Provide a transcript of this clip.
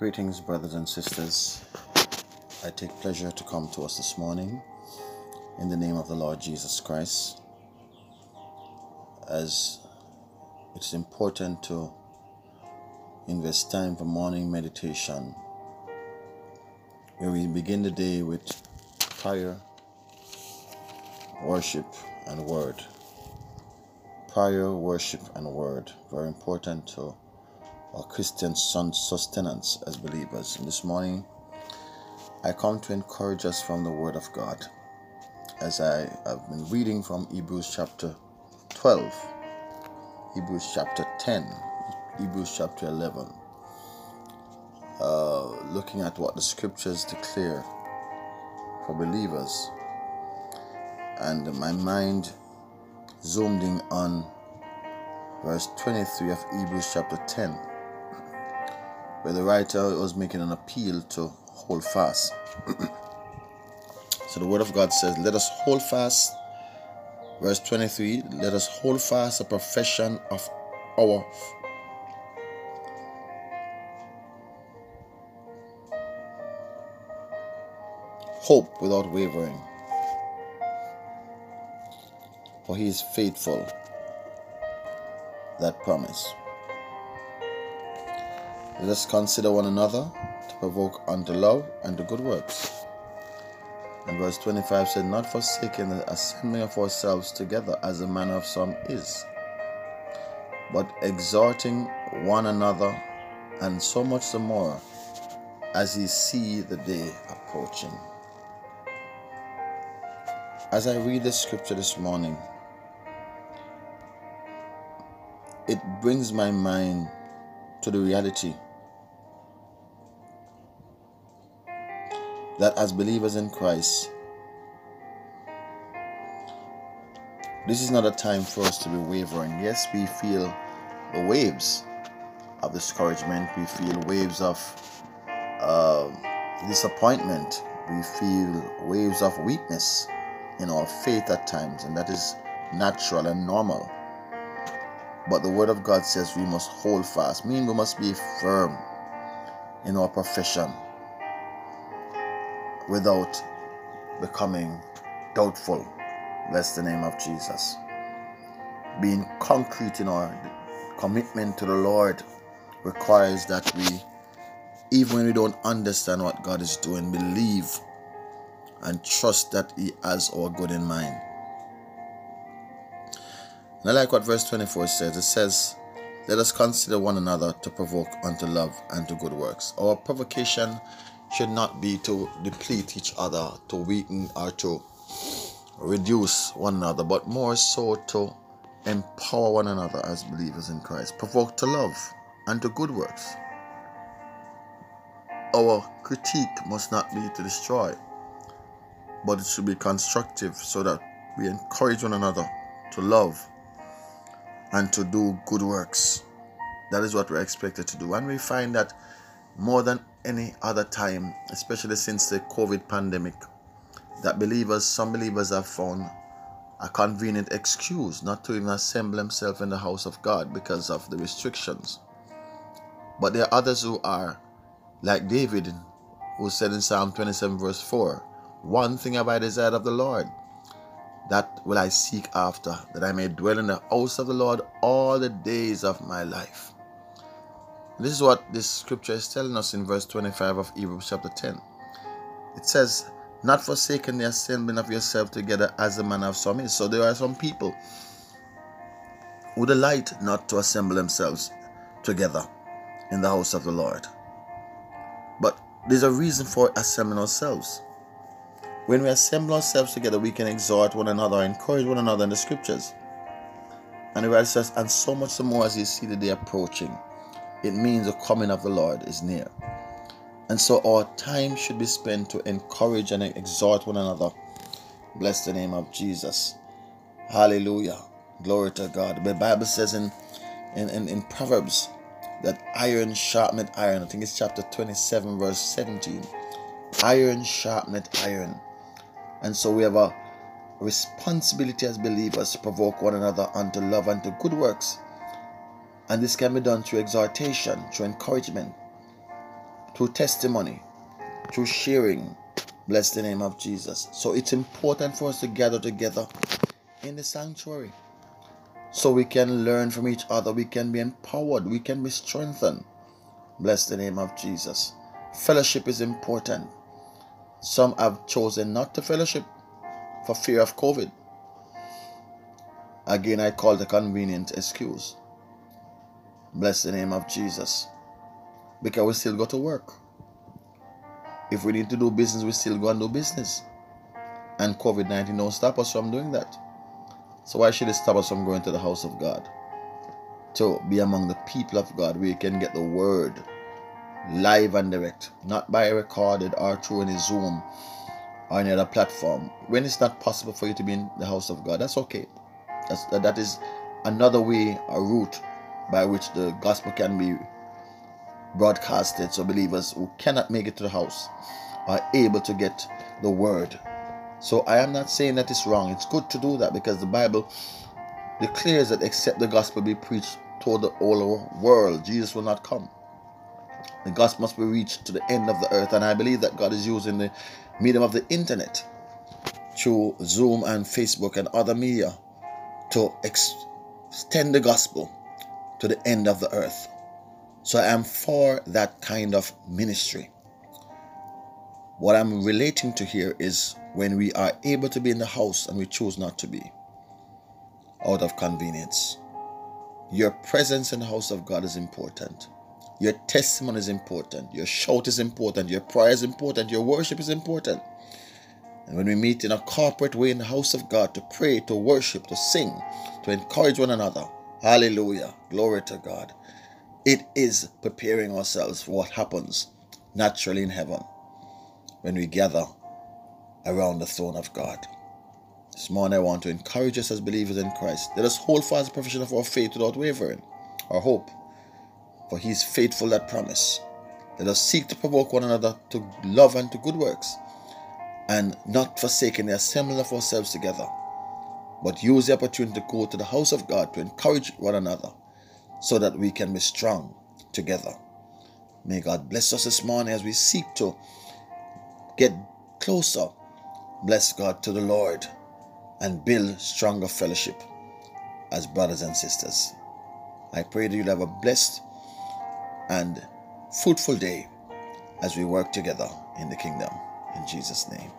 Greetings, brothers and sisters. I take pleasure to come to us this morning in the name of the Lord Jesus Christ. As it's important to invest time for morning meditation, where we begin the day with prayer, worship, and word. Prayer, worship, and word. Very important to our Christian sustenance as believers. And this morning, I come to encourage us from the Word of God as I have been reading from Hebrews chapter 12, Hebrews chapter 10, Hebrews chapter 11, uh, looking at what the scriptures declare for believers. And my mind zoomed in on verse 23 of Hebrews chapter 10 where the writer was making an appeal to hold fast. so the word of God says, Let us hold fast, verse 23, let us hold fast the profession of our hope without wavering. For he is faithful, that promise. Let us consider one another to provoke unto love and to good works. And verse 25 said, Not forsaking the assembling of ourselves together as the manner of some is, but exhorting one another, and so much the more as ye see the day approaching. As I read the scripture this morning, it brings my mind to the reality that as believers in Christ, this is not a time for us to be wavering. Yes, we feel the waves of discouragement, we feel waves of uh, disappointment, we feel waves of weakness in our faith at times, and that is natural and normal. But the Word of God says we must hold fast, meaning we must be firm in our profession without becoming doubtful. Bless the name of Jesus. Being concrete in our commitment to the Lord requires that we, even when we don't understand what God is doing, believe and trust that He has our good in mind. And I like what verse 24 says. It says, Let us consider one another to provoke unto love and to good works. Our provocation should not be to deplete each other, to weaken or to reduce one another, but more so to empower one another as believers in Christ, provoke to love and to good works. Our critique must not be to destroy, but it should be constructive so that we encourage one another to love and to do good works. That is what we're expected to do. And we find that more than any other time, especially since the COVID pandemic, that believers, some believers have found a convenient excuse not to even assemble themselves in the house of God because of the restrictions. But there are others who are like David, who said in Psalm 27, verse 4, One thing have I desired of the Lord, that will I seek after, that I may dwell in the house of the Lord all the days of my life this is what this scripture is telling us in verse 25 of Hebrews chapter 10. It says, Not forsaking the assembling of yourself together as the manner of some is. So there are some people who delight not to assemble themselves together in the house of the Lord. But there's a reason for assembling ourselves. When we assemble ourselves together, we can exhort one another, encourage one another in the scriptures. And the writer says, and so much the more as you see the day approaching it means the coming of the Lord is near. And so our time should be spent to encourage and exhort one another. Bless the name of Jesus. Hallelujah. Glory to God. The Bible says in, in, in, in Proverbs that iron sharpened iron. I think it's chapter 27, verse 17. Iron sharpened iron. And so we have a responsibility as believers to provoke one another unto love and to good works and this can be done through exhortation, through encouragement, through testimony, through sharing. Bless the name of Jesus. So it's important for us to gather together in the sanctuary so we can learn from each other. We can be empowered. We can be strengthened. Bless the name of Jesus. Fellowship is important. Some have chosen not to fellowship for fear of COVID. Again, I call the convenient excuse. Bless the name of Jesus. Because we still go to work. If we need to do business, we still go and do business. And COVID 19 don't stop us from doing that. So why should it stop us from going to the house of God? To be among the people of God where you can get the word live and direct, not by recorded or through any Zoom or any other platform. When it's not possible for you to be in the house of God, that's okay. That's, that is another way, a route by which the gospel can be broadcasted so believers who cannot make it to the house are able to get the word. So I am not saying that it's wrong. It's good to do that because the Bible declares that except the gospel be preached toward the whole world, Jesus will not come. The gospel must be reached to the end of the earth, and I believe that God is using the medium of the internet through Zoom and Facebook and other media to extend the gospel to the end of the earth. So I am for that kind of ministry. What I'm relating to here is when we are able to be in the house and we choose not to be out of convenience. Your presence in the house of God is important. Your testimony is important. Your shout is important. Your prayer is important. Your worship is important. And when we meet in a corporate way in the house of God to pray, to worship, to sing, to encourage one another, hallelujah, glory to God, it is preparing ourselves for what happens naturally in heaven when we gather around the throne of God. This morning I want to encourage us as believers in Christ. Let us hold fast the profession of our faith without wavering, our hope for he is faithful that promise. Let us seek to provoke one another to love and to good works, and not forsaking the assembling of ourselves together, but use the opportunity to go to the house of God to encourage one another, so that we can be strong together. May God bless us this morning as we seek to get closer, bless God, to the Lord and build stronger fellowship as brothers and sisters. I pray that you'll have a blessed and fruitful day as we work together in the kingdom. In Jesus' name.